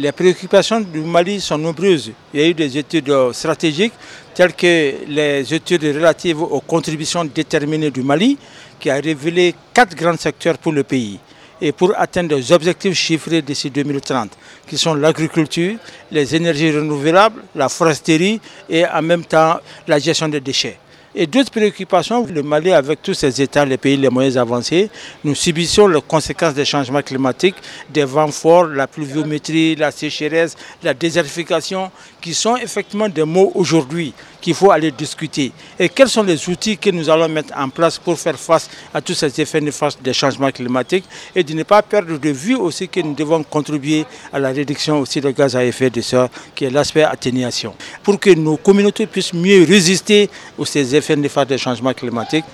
Les préoccupations du Mali sont nombreuses. Il y a eu des études stratégiques telles que les études relatives aux contributions déterminées du Mali qui a révélé quatre grands secteurs pour le pays et pour atteindre des objectifs chiffrés d'ici 2030, qui sont l'agriculture, les énergies renouvelables, la foresterie et en même temps la gestion des déchets. Et d'autres préoccupations, le Mali, avec tous ces États, les pays les moins avancés, nous subissons les conséquences des changements climatiques, des vents forts, la pluviométrie, la sécheresse, la désertification, qui sont effectivement des mots aujourd'hui qu'il faut aller discuter. Et quels sont les outils que nous allons mettre en place pour faire face à tous ces effets néfastes des changements climatiques et de ne pas perdre de vue aussi que nous devons contribuer à la réduction aussi des gaz à effet de serre, qui est l'aspect atténuation. Pour que nos communautés puissent mieux résister aux ces effets néfastes des changements climatiques,